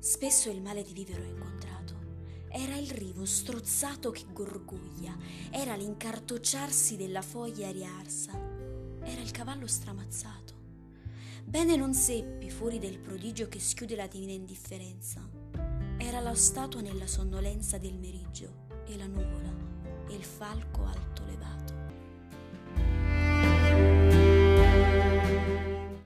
Spesso il male di vivere ho incontrato. Era il rivo strozzato che gorgoglia, era l'incartocciarsi della foglia riarsa, era il cavallo stramazzato. Bene non seppi, fuori del prodigio che schiude la divina indifferenza, era la statua nella sonnolenza del meriggio e la nuvola e il falco alto levato.